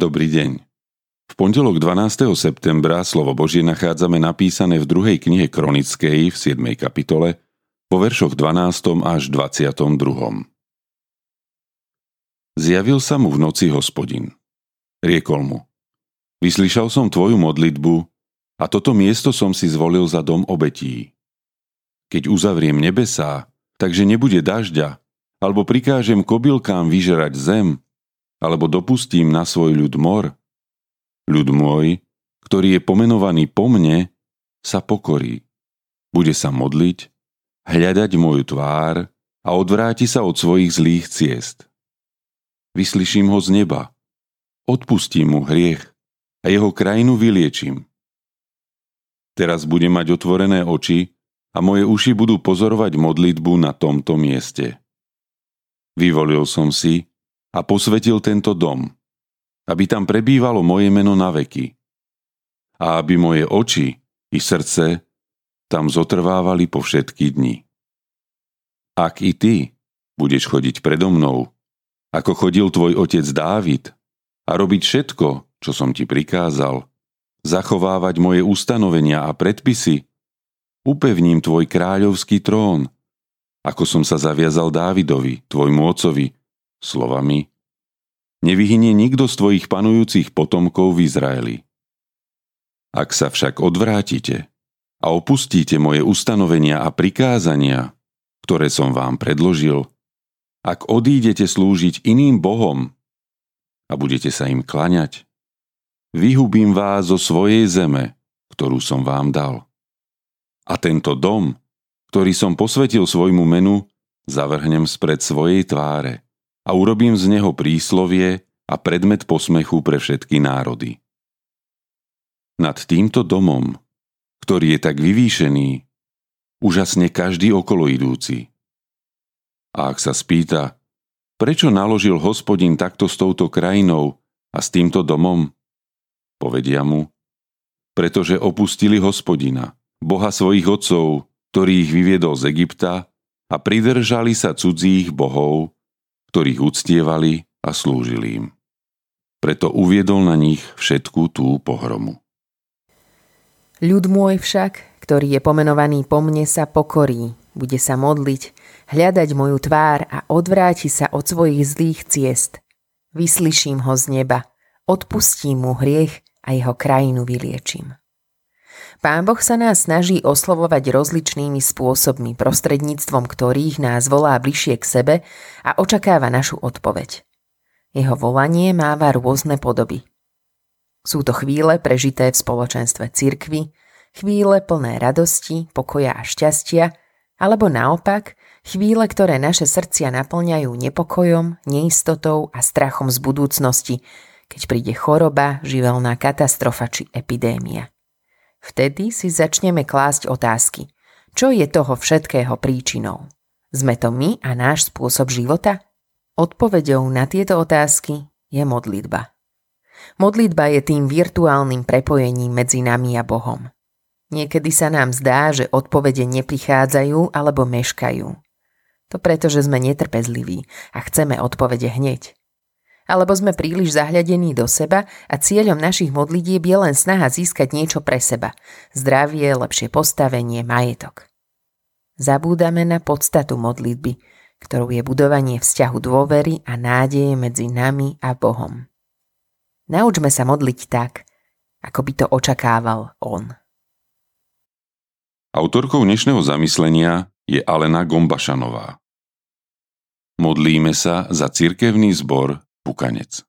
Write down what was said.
Dobrý deň. V pondelok 12. septembra slovo Božie nachádzame napísané v druhej knihe Kronickej v 7. kapitole po veršoch 12. až 22. Zjavil sa mu v noci hospodin. Riekol mu. Vyslyšal som tvoju modlitbu a toto miesto som si zvolil za dom obetí. Keď uzavriem nebesá, takže nebude dažďa, alebo prikážem kobylkám vyžerať zem, alebo dopustím na svoj ľud mor, ľud môj, ktorý je pomenovaný po mne, sa pokorí. Bude sa modliť, hľadať moju tvár a odvráti sa od svojich zlých ciest. Vyslyším ho z neba, odpustím mu hriech a jeho krajinu vyliečím. Teraz bude mať otvorené oči a moje uši budú pozorovať modlitbu na tomto mieste. Vyvolil som si a posvetil tento dom – aby tam prebývalo moje meno na veky. A aby moje oči i srdce tam zotrvávali po všetky dni. Ak i ty budeš chodiť predo mnou, ako chodil tvoj otec Dávid, a robiť všetko, čo som ti prikázal, zachovávať moje ustanovenia a predpisy, upevním tvoj kráľovský trón, ako som sa zaviazal Dávidovi, tvojmu ocovi, slovami Nevyhynie nikto z tvojich panujúcich potomkov v Izraeli. Ak sa však odvrátite a opustíte moje ustanovenia a prikázania, ktoré som vám predložil, ak odídete slúžiť iným bohom a budete sa im klaňať, vyhubím vás zo svojej zeme, ktorú som vám dal. A tento dom, ktorý som posvetil svojmu menu, zavrhnem spred svojej tváre a urobím z neho príslovie a predmet posmechu pre všetky národy. Nad týmto domom, ktorý je tak vyvýšený, úžasne každý okolo idúci. A ak sa spýta, prečo naložil hospodin takto s touto krajinou a s týmto domom, povedia mu, pretože opustili hospodina, boha svojich otcov, ktorý ich vyviedol z Egypta a pridržali sa cudzích bohov, ktorých uctievali a slúžili im. Preto uviedol na nich všetku tú pohromu. Ľud môj však, ktorý je pomenovaný po mne, sa pokorí, bude sa modliť, hľadať moju tvár a odvráti sa od svojich zlých ciest. Vyslyším ho z neba, odpustím mu hriech a jeho krajinu vyliečím. Pán Boh sa nás snaží oslovovať rozličnými spôsobmi, prostredníctvom ktorých nás volá bližšie k sebe a očakáva našu odpoveď. Jeho volanie máva rôzne podoby. Sú to chvíle prežité v spoločenstve cirkvy, chvíle plné radosti, pokoja a šťastia, alebo naopak, chvíle, ktoré naše srdcia naplňajú nepokojom, neistotou a strachom z budúcnosti, keď príde choroba, živelná katastrofa či epidémia. Vtedy si začneme klásť otázky. Čo je toho všetkého príčinou? Sme to my a náš spôsob života? Odpovedou na tieto otázky je modlitba. Modlitba je tým virtuálnym prepojením medzi nami a Bohom. Niekedy sa nám zdá, že odpovede neprichádzajú alebo meškajú. To preto, že sme netrpezliví a chceme odpovede hneď alebo sme príliš zahľadení do seba a cieľom našich modlitieb je len snaha získať niečo pre seba. Zdravie, lepšie postavenie, majetok. Zabúdame na podstatu modlitby, ktorou je budovanie vzťahu dôvery a nádeje medzi nami a Bohom. Naučme sa modliť tak, ako by to očakával On. Autorkou dnešného zamyslenia je Alena Gombašanová. Modlíme sa za cirkevný zbor Пуканец.